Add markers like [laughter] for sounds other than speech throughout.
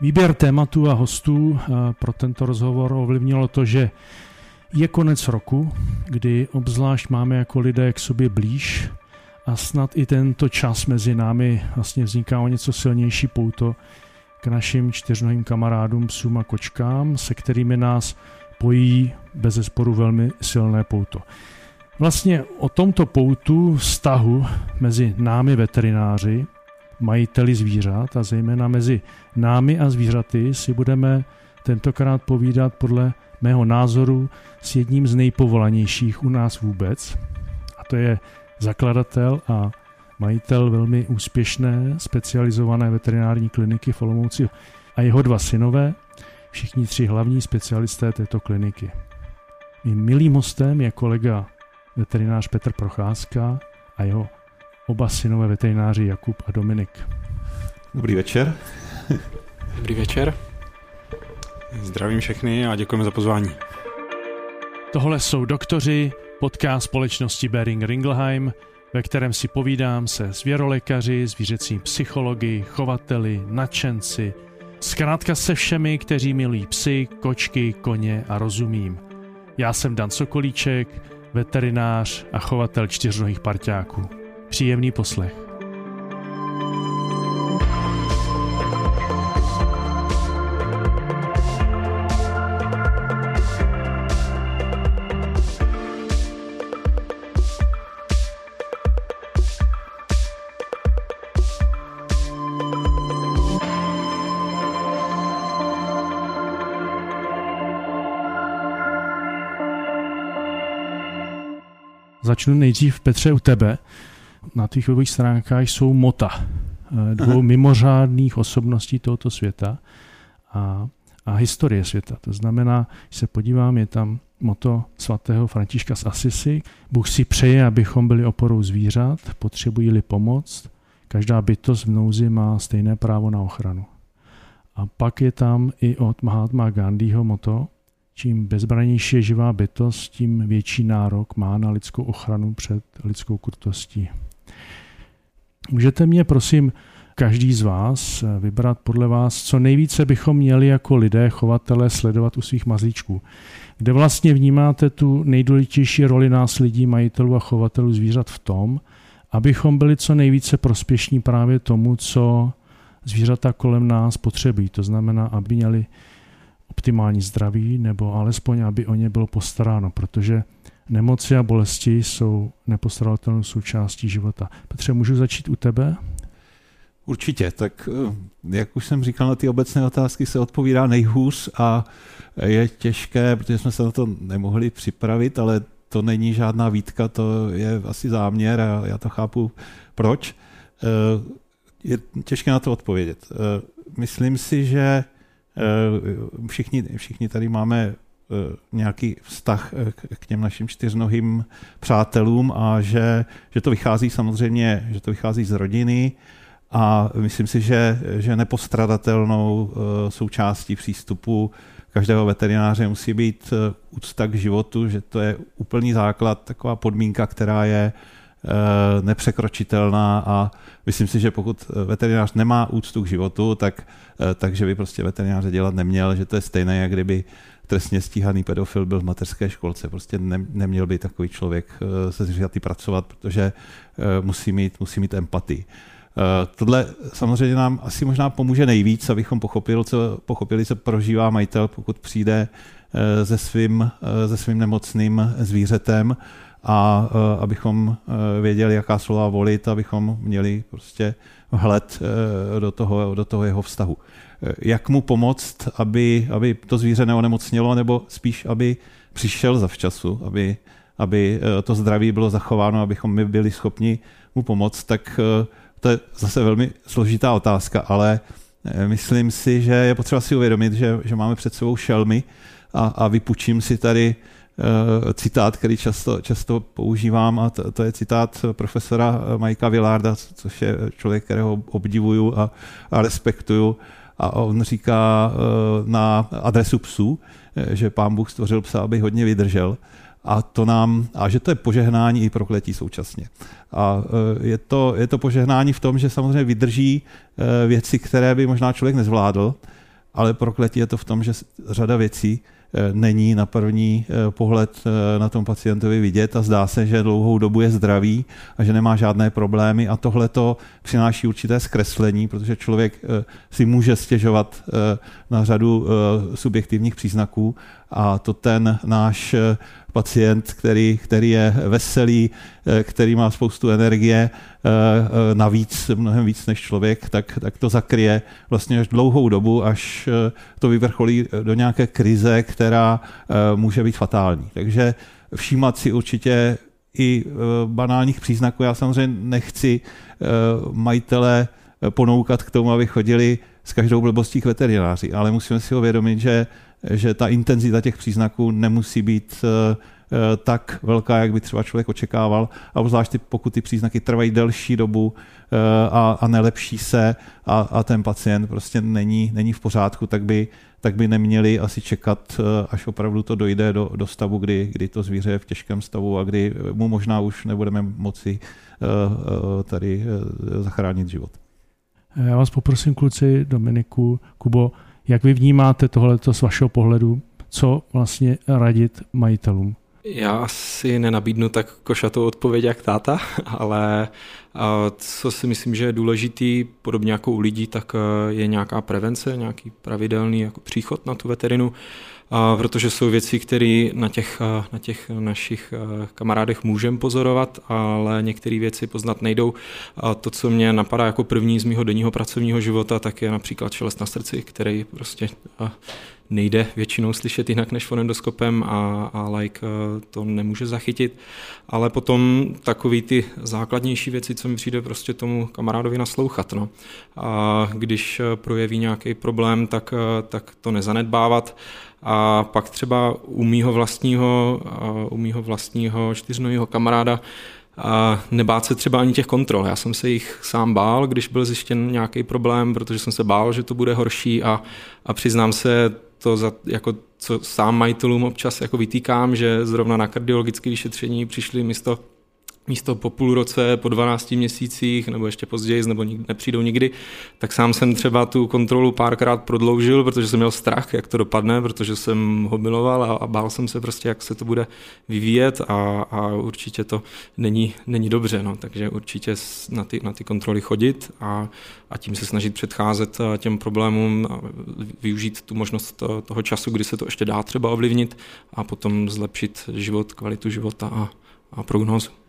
Výběr tématu a hostů pro tento rozhovor ovlivnilo to, že je konec roku, kdy obzvlášť máme jako lidé k sobě blíž a snad i tento čas mezi námi vlastně vzniká o něco silnější pouto k našim čtyřnohým kamarádům, psům a kočkám, se kterými nás pojí bez zesporu velmi silné pouto. Vlastně o tomto poutu vztahu mezi námi veterináři, majiteli zvířat a zejména mezi námi a zvířaty si budeme tentokrát povídat podle mého názoru s jedním z nejpovolanějších u nás vůbec. A to je zakladatel a majitel velmi úspěšné specializované veterinární kliniky v Olomouci a jeho dva synové, všichni tři hlavní specialisté této kliniky. Mým milým hostem je kolega veterinář Petr Procházka a jeho oba synové veterináři Jakub a Dominik. Dobrý večer. Dobrý večer. Zdravím všechny a děkujeme za pozvání. Tohle jsou doktoři, podcast společnosti Bering Ringelheim, ve kterém si povídám se zvěrolékaři, zvířecí psychologi, chovateli, nadšenci, zkrátka se všemi, kteří milují psy, kočky, koně a rozumím. Já jsem Dan Sokolíček, veterinář a chovatel čtyřnohých parťáků. Příjemný poslech. Začnu nejdřív, Petře, u tebe. Na těch webových stránkách jsou mota eh, dvou Aha. mimořádných osobností tohoto světa a, a historie světa. To znamená, když se podívám, je tam moto svatého Františka z Asisi. Bůh si přeje, abychom byli oporou zvířat, potřebují-li pomoc. Každá bytost v nouzi má stejné právo na ochranu. A pak je tam i od Mahatma Gandhiho moto, čím bezbranější je živá bytost, tím větší nárok má na lidskou ochranu před lidskou krutostí. Můžete mě, prosím, každý z vás vybrat podle vás, co nejvíce bychom měli jako lidé, chovatele, sledovat u svých mazlíčků. Kde vlastně vnímáte tu nejdůležitější roli nás lidí, majitelů a chovatelů zvířat v tom, abychom byli co nejvíce prospěšní právě tomu, co zvířata kolem nás potřebují. To znamená, aby měli optimální zdraví, nebo alespoň, aby o ně bylo postaráno, protože nemoci a bolesti jsou nepostradatelnou součástí života. Petře, můžu začít u tebe? Určitě, tak eh, jak už jsem říkal, na ty obecné otázky se odpovídá nejhůř a je těžké, protože jsme se na to nemohli připravit, ale to není žádná výtka, to je asi záměr a já to chápu proč. Eh, je těžké na to odpovědět. Eh, myslím si, že všichni, všichni tady máme nějaký vztah eh, k těm našim čtyřnohým přátelům a že, že to vychází samozřejmě, že to vychází z rodiny a myslím si, že, že nepostradatelnou součástí přístupu každého veterináře musí být úcta k životu, že to je úplný základ, taková podmínka, která je nepřekročitelná a myslím si, že pokud veterinář nemá úctu k životu, tak takže by prostě veterináře dělat neměl, že to je stejné, jak kdyby trestně stíhaný pedofil byl v mateřské školce. Prostě ne, neměl by takový člověk eh, se zřízaty pracovat, protože eh, musí mít, musí mít empatii. Tohle samozřejmě nám asi možná pomůže nejvíc, abychom pochopili, co, pochopili, co prožívá majitel, pokud přijde se svým, se svým nemocným zvířetem a abychom věděli, jaká slova volit, abychom měli prostě vhled do toho, do toho jeho vztahu jak mu pomoct, aby, aby to zvíře neonemocnělo, nebo spíš, aby přišel zavčasu, aby, aby eh, to zdraví bylo zachováno, abychom my byli schopni mu pomoct, tak eh, to je zase velmi složitá otázka, ale eh, myslím si, že je potřeba si uvědomit, že, že máme před sebou šelmy a, a vypučím si tady citát, který často, často používám a to, to je citát profesora Majka Villarda, což je člověk, kterého obdivuju a, a respektuju a on říká eh, na adresu psů, eh, že pán Bůh stvořil psa, aby hodně vydržel a to nám, a že to je požehnání i prokletí současně. A eh, je to, je to požehnání v tom, že samozřejmě vydrží věci, které by možná člověk nezvládl, ale prokletí je to v tom, že řada věcí není na první eh, pohled eh, na tom pacientovi vidět a zdá se, že dlouhou dobu je zdravý a že nemá žádné problémy. A tohle to přináší určité zkreslení, protože člověk si může stěžovat na řadu subjektivních příznaků a to ten náš pacient, který, který je veselý, eh, který má spoustu energie, eh, eh, navíc, mnohem víc než člověk, tak, tak to zakryje vlastně až dlouhou dobu, až to vyvrcholí do nějaké krize, která může být fatální. Takže všímat si určitě i banálních příznaků. Já samozřejmě nechci majitele ponoukat k tomu, aby chodili s každou blbostí k veterináři, ale musíme si uvědomit, že že ta intenzita těch příznaků nemusí být eh, eh, tak velká, jak by třeba člověk očekával, a obzvlášť pokud ty příznaky trvají delší dobu eh, a, a nelepší se a, a ten pacient prostě není, není v pořádku, tak by, tak by neměli asi čekat, až opravdu to dojde do, do stavu, kdy, kdy to zvíře je v těžkém stavu a kdy mu možná už nebudeme moci tady zachránit život. Já vás poprosím, kluci, Dominiku, Kubo, jak vy vnímáte tohleto z vašeho pohledu? Co vlastně radit majitelům? Já si nenabídnu tak košatou odpověď jak táta, [laughs] ale co si myslím, že je důležitý, podobně jako u lidí, tak e, je nějaká prevence, nějaký pravidelný jako příchod na tu veterinu, protože jsou věci, které na těch, na těch našich kamarádech můžeme pozorovat, ale některé věci poznat nejdou. A to, co mě napadá jako první z mého denního pracovního života, tak je například šelest na srdci, který prostě nejde většinou slyšet jinak než fonendoskopem a, a like eh, to nemůže zachytit. Ale potom takový ty základnější věci, co mi přijde prostě tomu kamarádovi naslouchat. No. A když eh, projeví nějaký problém, tak, eh, tak to nezanedbávat. A pak třeba u mýho vlastního, u mýho vlastního čtyřnohého kamaráda a nebát se třeba ani těch kontrol. Já jsem se jich sám bál, když byl zjištěn nějaký problém, protože jsem se bál, že to bude horší a, a přiznám se, to za, jako co sám majitelům občas jako vytýkám, že zrovna na kardiologické vyšetření přišli místo místo po půl roce, po 12 měsících, nebo ještě později, nebo nepřijdou nikdy, tak sám jsem třeba tu kontrolu párkrát prodloužil, protože jsem měl strach, jak to dopadne, protože jsem ho miloval a, a bál jsem se prostě, jak se to bude vyvíjet a, a určitě to není, není dobře, no. takže určitě na ty, na ty kontroly chodit a, a tím se snažit předcházet eh, těm problémům a využít tu možnost eh, toho času, kdy se to ještě dá třeba ovlivnit a potom zlepšit život, kvalitu života a, a prognózu.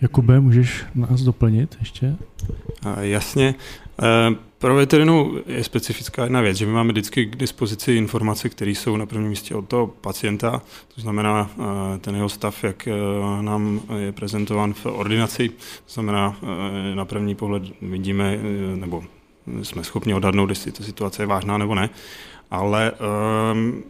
Jakube, můžeš nás doplnit ještě? Jasně. E, pro veterinu je specifická jedna věc, že my máme vždycky k dispozici informace, které jsou na prvním místě od toho pacienta, to znamená e, ten jeho stav, jak e, nám je prezentován v ordinaci, to znamená na první pohled vidíme, nebo jsme schopni odhadnout, jestli ta situace je vážná nebo ne ale um,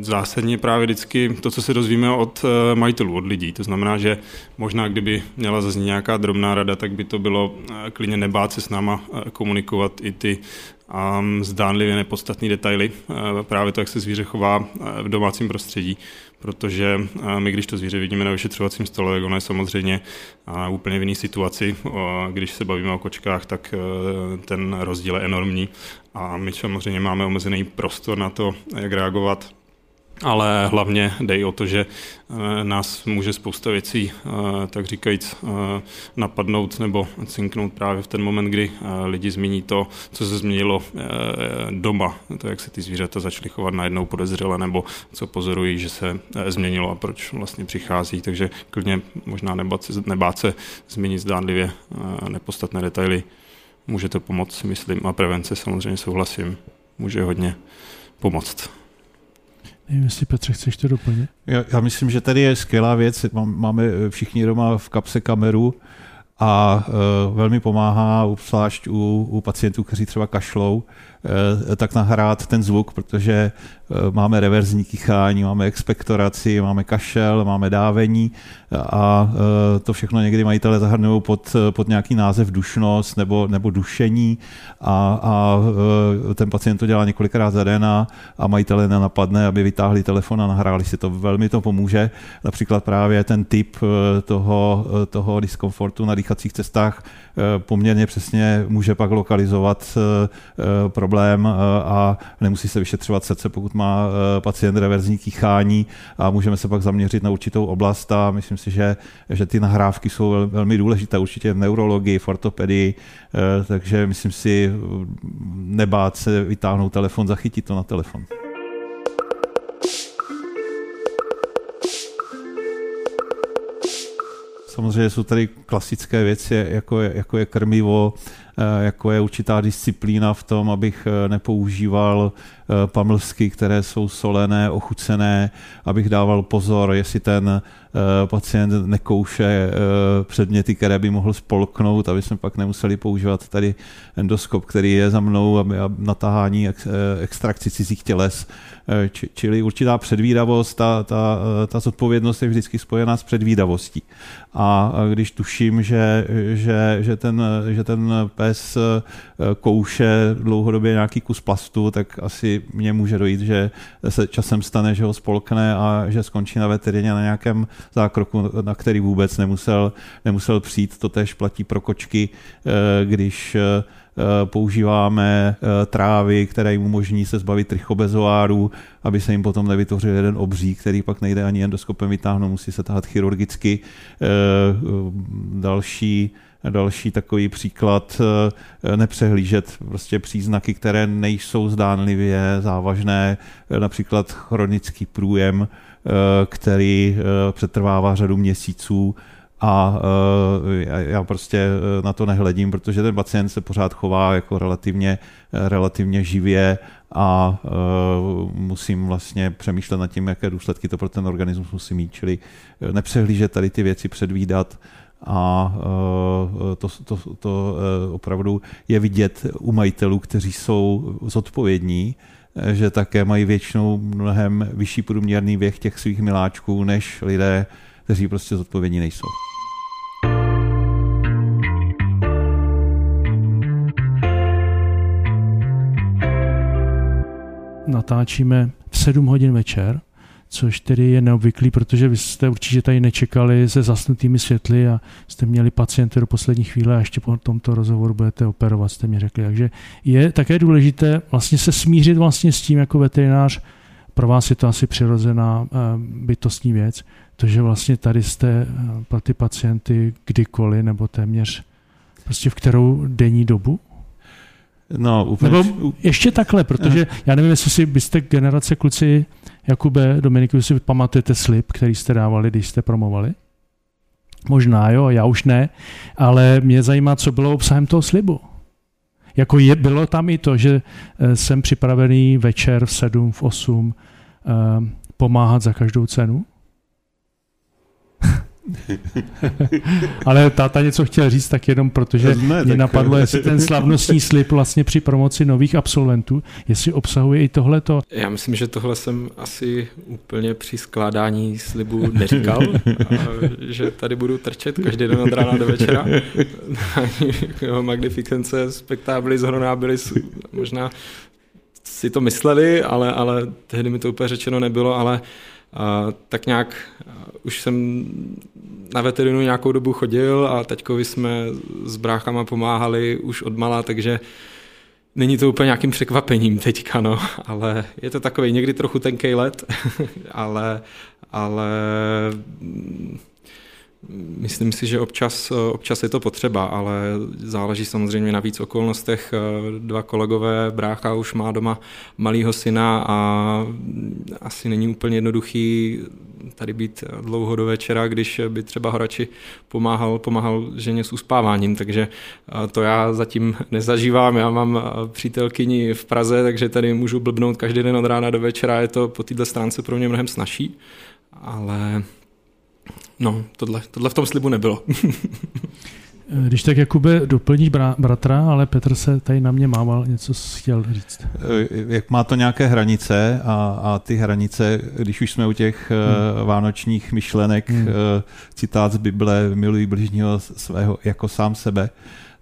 zásadně právě vždycky to, co se dozvíme od uh, majitelů, od lidí. To znamená, že možná kdyby měla zaznít nějaká drobná rada, tak by to bylo uh, klidně nebát se s náma uh, komunikovat i ty um, zdánlivě nepodstatné detaily, uh, právě to, jak se zvíře chová uh, v domácím prostředí protože my, když to zvíře vidíme na vyšetřovacím stole, tak ono je samozřejmě úplně v jiné situaci. Když se bavíme o kočkách, tak ten rozdíl je enormní a my samozřejmě máme omezený prostor na to, jak reagovat ale hlavně jde o to, že eh, nás může spousta věcí, eh, tak říkajíc, eh, napadnout nebo cinknout právě v ten moment, kdy lidi zmíní to, co se změnilo doma, to, jak se ty zvířata začaly chovat najednou podezřele, nebo co pozorují, že se změnilo a proč vlastně přichází. Takže klidně možná nebát se, nebát se změnit zdánlivě nepodstatné detaily. Může to pomoct, myslím, a prevence samozřejmě souhlasím. Může hodně pomoct. Nevím, jestli Petře chceš to doplnit. Já, já myslím, že tady je skvělá věc. Máme všichni doma v kapse kameru a uh, velmi pomáhá, obzvlášť u, u pacientů, kteří třeba kašlou, uh, tak nahrát ten zvuk, protože uh, máme reverzní kýchání, máme expektoraci, máme kašel, máme dávení a to všechno někdy majitele zahrnují pod, pod nějaký název dušnost nebo, nebo dušení a, a ten pacient to dělá několikrát za den a, a majitele nenapadne, aby vytáhli telefon a nahráli si to. Velmi to pomůže. Například právě ten typ toho, toho diskomfortu na dýchacích cestách poměrně přesně může pak lokalizovat problém problém a nemusí se vyšetřovat srdce, pokud má pacient reverzní kýchání a můžeme se pak zaměřit na určitou oblast a myslím si, že, že ty nahrávky jsou velmi důležité určitě v neurologii, v ortopedii, takže myslím si nebát se vytáhnout telefon, zachytit to na telefon. Samozřejmě jsou tady klasické věci, jako je, jako je krmivo, eh, jako je určitá disciplína v tom, abych eh, nepoužíval eh, pamlsky, které jsou solené, ochucené, abych dával pozor, jestli ten pacient nekouše předměty, které by mohl spolknout, aby jsme pak nemuseli používat tady endoskop, který je za mnou, aby natáhání extrakci cizích těles Eh, čili určitá předvídavost, ta, ta, eh, ta zodpovědnost je vždycky spojená s předvídavostí. A když tuším, že, že, že, ten, že ten pes eh, kouše dlouhodobě nějaký kus plastu, tak asi mně může dojít, že se časem stane, že ho spolkne a že skončí na veterině na nějakém zákroku, na který vůbec nemusel, nemusel přijít. To tež platí pro kočky, když Eh, používáme eh, trávy, které jim umožní se zbavit trichobezoáru, aby se jim potom nevytvořil jeden obří, který pak nejde ani endoskopem vytáhnout, musí se tahat chirurgicky. Eh, další Další takový příklad, nepřehlížet prostě příznaky, které nejsou zdánlivě závažné, například chronický průjem, který přetrvává řadu měsíců, a uh, já prostě eh, na to nehledím, protože ten pacient se pořád chová jako relativně, eh, relativně živě a musím vlastně přemýšlet nad tím, jaké důsledky to pro ten organismus musí mít, čili nepřehlížet tady ty věci, předvídat a to, to, to opravdu je vidět u majitelů, kteří jsou zodpovědní, že také mají většinou mnohem vyšší průměrný věk těch svých miláčků, než lidé, kteří prostě zodpovědní nejsou. natáčíme v 7 hodin večer, což tedy je neobvyklý, protože vy jste určitě tady nečekali se zasnutými světly a jste měli pacienty do poslední chvíle a ještě po tomto rozhovoru budete operovat, jste mi řekli. Takže je také důležité vlastně se smířit vlastně s tím jako veterinář, pro vás je to asi přirozená eh, bytostní věc, to, že vlastně tady jste eh, pro ty pacienty kdykoliv nebo téměř prostě v kterou denní dobu? No, úplně. Nebo ještě takhle, protože já nevím, jestli si byste generace kluci Jakube, Dominiku, si pamatujete slib, který jste dávali, když jste promovali? Možná jo, já už ne, ale mě zajímá, co bylo obsahem toho slibu. Jako je, bylo tam i to, že eh, jsem připravený večer v 7, v 8 eh, pomáhat za každou cenu? [laughs] Ale táta něco chtěl říct tak jenom, protože ne, mě tak... napadlo, jestli ten slavnostní [laughs] slib vlastně při promoci nových absolventů, jestli obsahuje i tohleto. Já myslím, že tohle jsem asi úplně při skládání slibu neříkal, že tady budu trčet každý den od rána do večera. [laughs] Magnificence, Spectabilis, Honorabilis, možná si to mysleli, ale, ale tehdy mi to úplně řečeno nebylo, ale Uh, tak nějak uh, už jsem na veterinu nějakou dobu chodil a teďkovi jsme s bráchama pomáhali už od mala, takže není to úplně nějakým překvapením teďka, no, [laughs] ale je to takový někdy trochu tenký let, [laughs] ale, ale Myslím si, že občas, občas je to potřeba, ale záleží samozřejmě na víc okolnostech. Dva kolegové, brácha už má doma malýho syna a asi není úplně jednoduchý tady být dlouho do večera, když by třeba Horači pomáhal, pomáhal ženě s uspáváním, takže to já zatím nezažívám. Já mám přítelkyni v Praze, takže tady můžu blbnout každý den od rána do večera, je to po této stránce pro mě mnohem snažší, ale No, tohle, tohle v tom slibu nebylo. [laughs] Když tak Jakube doplní bra, bratra, ale Petr se tady na mě mával, něco chtěl říct. Jak má to nějaké hranice a, a ty hranice, když už jsme u těch hmm. vánočních myšlenek, hmm. citát z Bible, milují bližního svého jako sám sebe,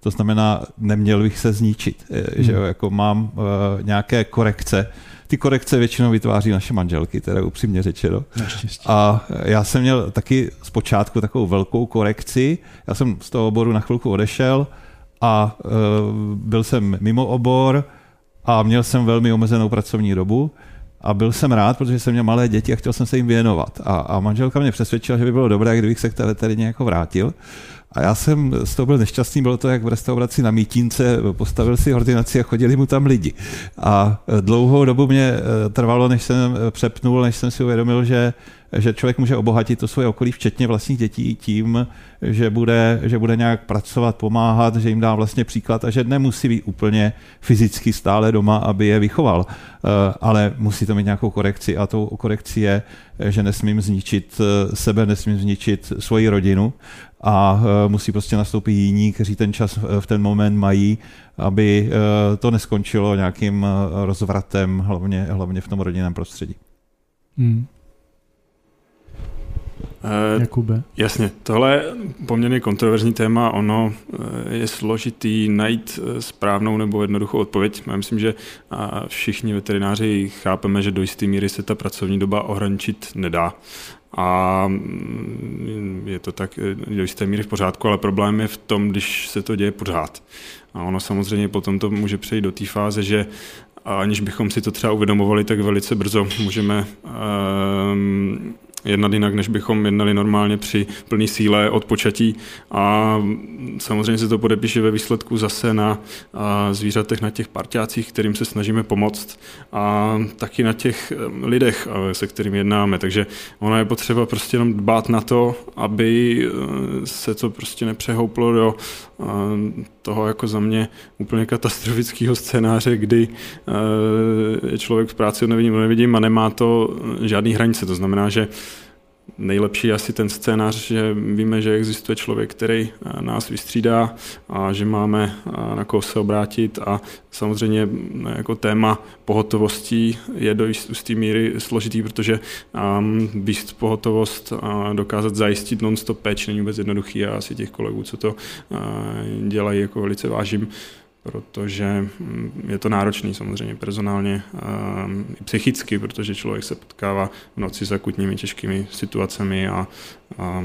to znamená, neměl bych se zničit, hmm. že jo, jako mám nějaké korekce, ty korekce většinou vytváří naše manželky, teda upřímně řečeno. A já jsem měl taky zpočátku takovou velkou korekci. Já jsem z toho oboru na chvilku odešel a uh, byl jsem mimo obor a měl jsem velmi omezenou pracovní dobu a byl jsem rád, protože jsem měl malé děti a chtěl jsem se jim věnovat. A, a manželka mě přesvědčila, že by bylo dobré, kdybych se k té veterině jako vrátil. A já jsem z toho byl nešťastný, bylo to jak v restauraci na Mítínce, postavil si ordinaci a chodili mu tam lidi. A dlouhou dobu mě eh, trvalo, než jsem přepnul, než jsem si uvědomil, že že člověk může obohatit to svoje okolí, včetně vlastních dětí, tím, že bude, že bude nějak pracovat, pomáhat, že jim dá vlastně příklad a že nemusí být úplně fyzicky stále doma, aby je vychoval, ale musí to mít nějakou korekci a tou korekcí je, že nesmím zničit sebe, nesmím zničit svoji rodinu a eh, musí prostě nastoupit jiní, kteří ten čas v ten moment mají, aby to neskončilo nějakým rozvratem, hlavně, hlavně v tom rodinném prostředí. Hmm. Jakube? Jasně, tohle je poměrně kontroverzní téma, ono je složitý najít správnou nebo jednoduchou odpověď. Já myslím, že všichni veterináři chápeme, že do jisté míry se ta pracovní doba ohraničit nedá. A mm, je to tak do jisté míry v pořádku, ale problém je v tom, když se to děje pořád. A ono samozřejmě potom to může přejít do té fáze, že aniž bychom si to třeba uvědomovali, tak velice brzo můžeme um, jednat jinak, než bychom jednali normálně při plné síle od počatí a samozřejmě se to podepíše ve výsledku zase na zvířatech, na těch parťácích, kterým se snažíme pomoct a taky na těch lidech, se kterými jednáme. Takže ono je potřeba prostě jenom dbát na to, aby e, se to prostě nepřehouplo do toho jako za mě úplně katastrofického scénáře, kdy e, je člověk v práci nevidím, nevidím a nemá to žádný hranice. To znamená, že nejlepší asi ten scénář, že víme, že existuje člověk, který eh, nás vystřídá a že máme eh, na koho se obrátit a samozřejmě eh, jako téma pohotovostí je do jisté míry složitý, protože být pohotovost a dokázat zajistit non-stop péč není vůbec jednoduchý a asi těch kolegů, co to dělají, jako velice vážím protože mm, je to náročný samozřejmě personálně i psychicky, protože člověk se potkává v noci s akutními těžkými situacemi a, a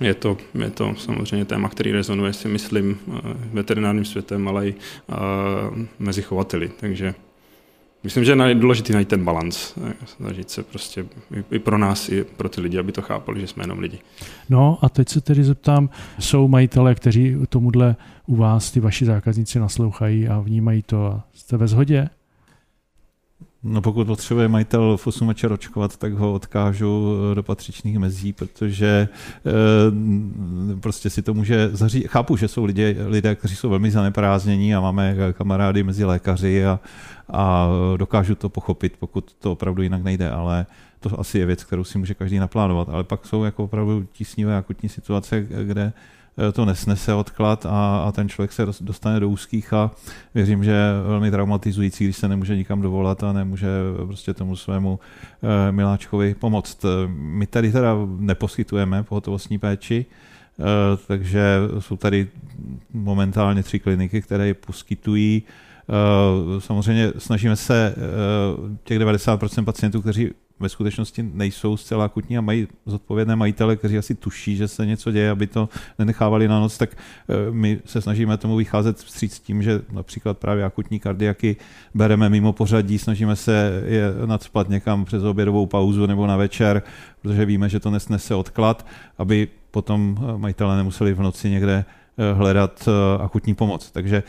je to, je to samozřejmě téma, který rezonuje si myslím veterinárním světem, ale i mezi chovateli. Takže myslím, že je důležité najít ten balans, snažit se prostě i pro nás, i pro ty lidi, aby to chápali, že jsme jenom lidi. No a teď se tedy zeptám, jsou majitele, kteří tomuhle u vás ty vaši zákazníci naslouchají a vnímají to a jste ve shodě? No pokud potřebuje majitel v 8 večer očkovat, tak ho odkážu do patřičných mezí, protože e, prostě si to může zařídit. Chápu, že jsou lidé, lidé, kteří jsou velmi zaneprázdnění a máme kamarády mezi lékaři a, a dokážu to pochopit, pokud to opravdu jinak nejde, ale to asi je věc, kterou si může každý naplánovat. Ale pak jsou jako opravdu tísnivé akutní situace, kde Eh, to nesnese odklad a, a ten člověk se dostane do úzkých a věřím, že je velmi traumatizující, když se nemůže nikam dovolat a nemůže prostě tomu svému eh, miláčkovi pomoct. My tady teda neposkytujeme pohotovostní péči, eh, takže jsou tady momentálně tři kliniky, které ji poskytují. Samozřejmě snažíme se těch 90% pacientů, kteří ve skutečnosti nejsou zcela akutní a mají zodpovědné majitele, kteří asi tuší, že se něco děje, aby to nenechávali na noc, tak eh, my se snažíme tomu vycházet vstříc tím, že například právě akutní kardiaky bereme mimo pořadí, snažíme se je nadspat někam přes obědovou pauzu nebo na večer, protože víme, že to nesnese odklad, aby potom eh, majitele nemuseli v noci někde hledat akutní pomoc. Takže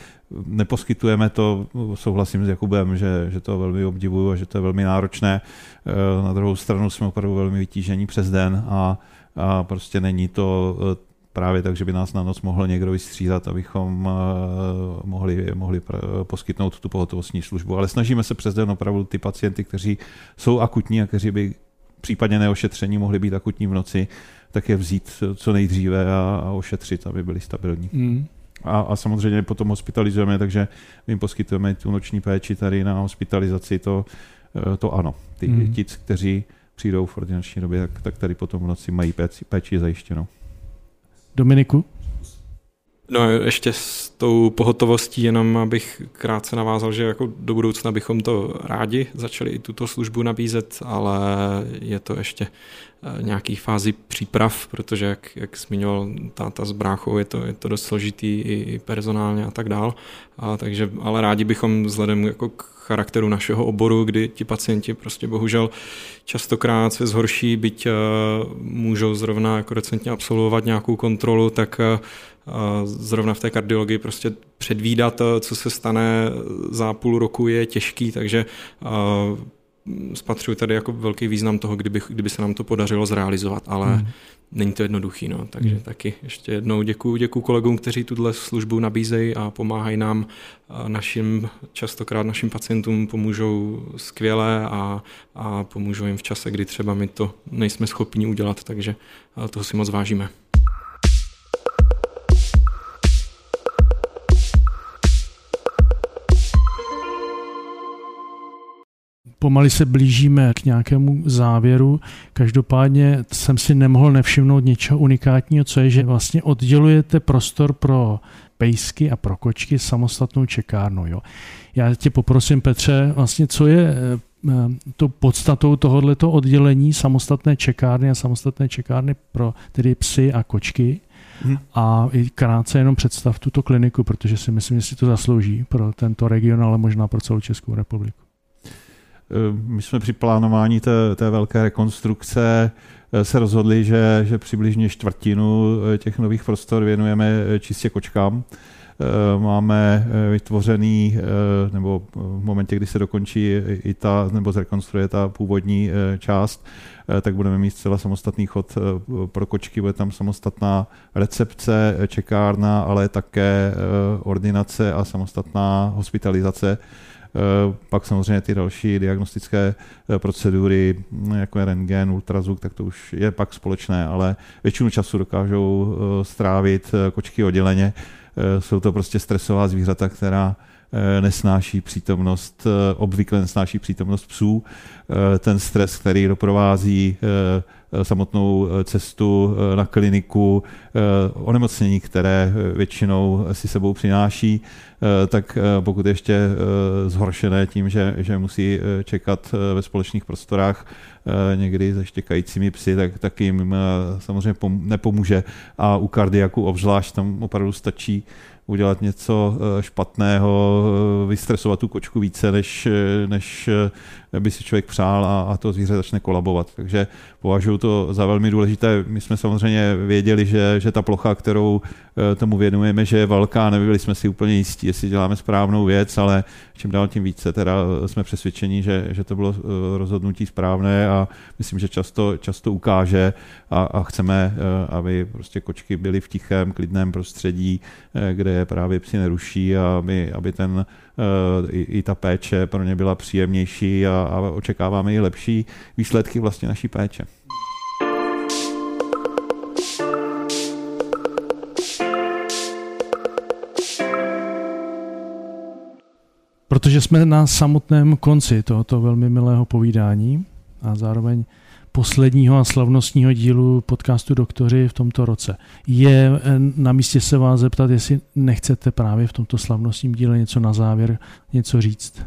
neposkytujeme to, souhlasím s Jakubem, že, že to velmi obdivuju a že to je velmi náročné. Eh, na druhou stranu jsme opravdu velmi vytížení přes den a, a prostě není to eh, právě tak, že by nás na noc mohl někdo vystřídat, abychom eh, mohli, mohli poskytnout tu pohotovostní službu. Ale snažíme se přes den opravdu ty pacienty, kteří jsou akutní a kteří by případně neošetření mohli být akutní v noci, tak je vzít co nejdříve a, a ošetřit, aby byli stabilní. Mm. A, a samozřejmě potom hospitalizujeme, takže jim poskytujeme tu noční péči tady na hospitalizaci, to, eh, to ano. Ty, mm. Ti, kteří přijdou v ordinační době, tak, tak tady potom v noci mají péči, péči zajištěnou. Dominiku? No ještě s tou pohotovostí jenom abych krátce navázal, že jako do budoucna bychom to rádi začali i tuto službu nabízet, ale je to ještě eh, nějaký fázi příprav, protože jak, jak zmiňoval táta s bráchou, je to, je to dost složitý i personálně a tak dál. A takže, ale rádi bychom vzhledem jako k charakteru našeho oboru, kdy ti pacienti prostě bohužel častokrát se zhorší, byť uh, můžou zrovna jako recentně absolvovat nějakou kontrolu, tak uh, zrovna v té kardiologii prostě předvídat, co se stane za půl roku je těžký, takže spatřuji tady jako velký význam toho, kdyby, kdyby se nám to podařilo zrealizovat, ale hmm. není to jednoduchý. No. Takže hmm. taky ještě jednou děkuji děkuji kolegům, kteří tuhle službu nabízejí a pomáhají nám, našim, častokrát našim pacientům pomůžou skvěle a, a pomůžou jim v čase, kdy třeba my to nejsme schopni udělat, takže toho si moc vážíme. Pomali se blížíme k nějakému závěru. Každopádně jsem si nemohl nevšimnout něčeho unikátního, co je, že vlastně oddělujete prostor pro pejsky a pro kočky samostatnou čekárnu. Jo. Já tě poprosím, Petře, vlastně co je eh, to podstatou tohoto oddělení samostatné čekárny a samostatné čekárny pro tedy psy a kočky. Hmm. A i krátce jenom představ tuto kliniku, protože si myslím, že si to zaslouží pro tento region, ale možná pro celou Českou republiku. Eh, my jsme při plánování té, té velké rekonstrukce eh, se rozhodli, že, že přibližně čtvrtinu eh, těch nových prostor věnujeme čistě kočkám. Máme vytvořený, nebo v momentě, kdy se dokončí i ta, nebo zrekonstruuje ta původní část, tak budeme mít zcela samostatný chod pro kočky, bude tam samostatná recepce, čekárna, ale také ordinace a samostatná hospitalizace Eh, pak samozřejmě ty další diagnostické eh, procedury, hm, jako je rengen, ultrazvuk, tak to už je pak společné, ale většinu času dokážou eh, strávit kočky odděleně. Jsou to prostě stresová zvířata, která nesnáší přítomnost, obvykle nesnáší přítomnost psů. Ten stres, který doprovází samotnou cestu na kliniku, onemocnění, které většinou si sebou přináší, Eh, tak eh, pokud ještě eh, zhoršené tím, že, že musí čekat ve společných prostorách někdy se štěkajícími psy, tak, tak jim samozřejmě nepomůže. A u kardiaku obzvlášť tam opravdu stačí udělat něco špatného, vystresovat tu kočku více, než, než by si člověk přál a, a to zvíře začne kolabovat. Takže považuji to za velmi důležité. My jsme samozřejmě věděli, že, že ta plocha, kterou eh, tomu věnujeme, že je velká, nebyli jsme si úplně jistí, jestli děláme správnou věc, ale čím dál tím více teda eh, jsme přesvědčeni, že, že to bylo eh, rozhodnutí správné a myslím, že často, často ukáže a, a chceme, aby prostě kočky byly v tichém, klidném prostředí, kde je právě psi neruší a aby, aby ten i, i ta péče pro ně byla příjemnější a, a očekáváme i lepší výsledky vlastně naší péče. Protože jsme na samotném konci tohoto velmi milého povídání a zároveň posledního a slavnostního dílu podcastu Doktoři v tomto roce. Je eh, na místě se vás zeptat, jestli nechcete právě v tomto slavnostním díle něco na závěr, něco říct.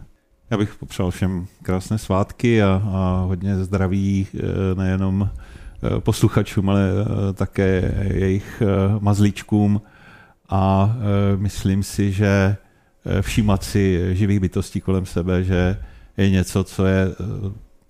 Já bych popřál všem krásné svátky a, a hodně zdraví eh, nejenom eh, posluchačům, ale také jejich mazlíčkům a myslím si, že všímat si živých bytostí kolem sebe, že je něco, co je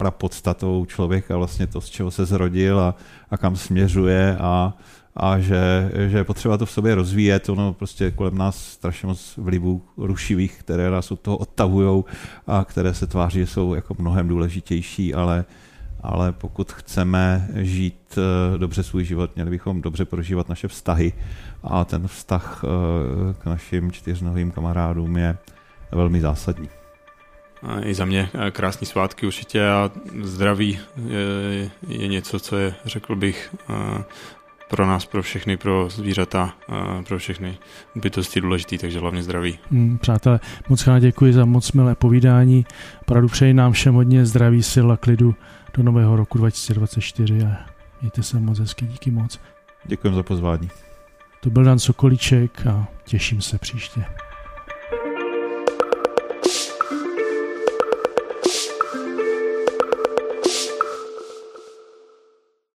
prapodstatou člověka, vlastně to, z čeho se zrodil a, a kam směřuje a, a že, že je potřeba to v sobě rozvíjet, ono prostě kolem nás strašně moc vlivů rušivých, které nás od toho odtahují a které se tváří, jsou jako mnohem důležitější, ale, ale pokud chceme žít eh, dobře svůj život, měli bychom dobře prožívat naše vztahy a ten vztah eh, k našim čtyřnovým kamarádům je velmi zásadní. I za mě krásný svátky určitě a zdraví je, je něco, co je, řekl bych, pro nás, pro všechny, pro zvířata, pro všechny bytosti důležitý, takže hlavně zdraví. Hmm, přátelé, moc krát děkuji za moc milé povídání. Opravdu přeji nám všem hodně zdraví, sil a klidu do nového roku 2024 a mějte se moc hezky, díky moc. Děkuji za pozvání. To byl Dan Sokoliček a těším se příště.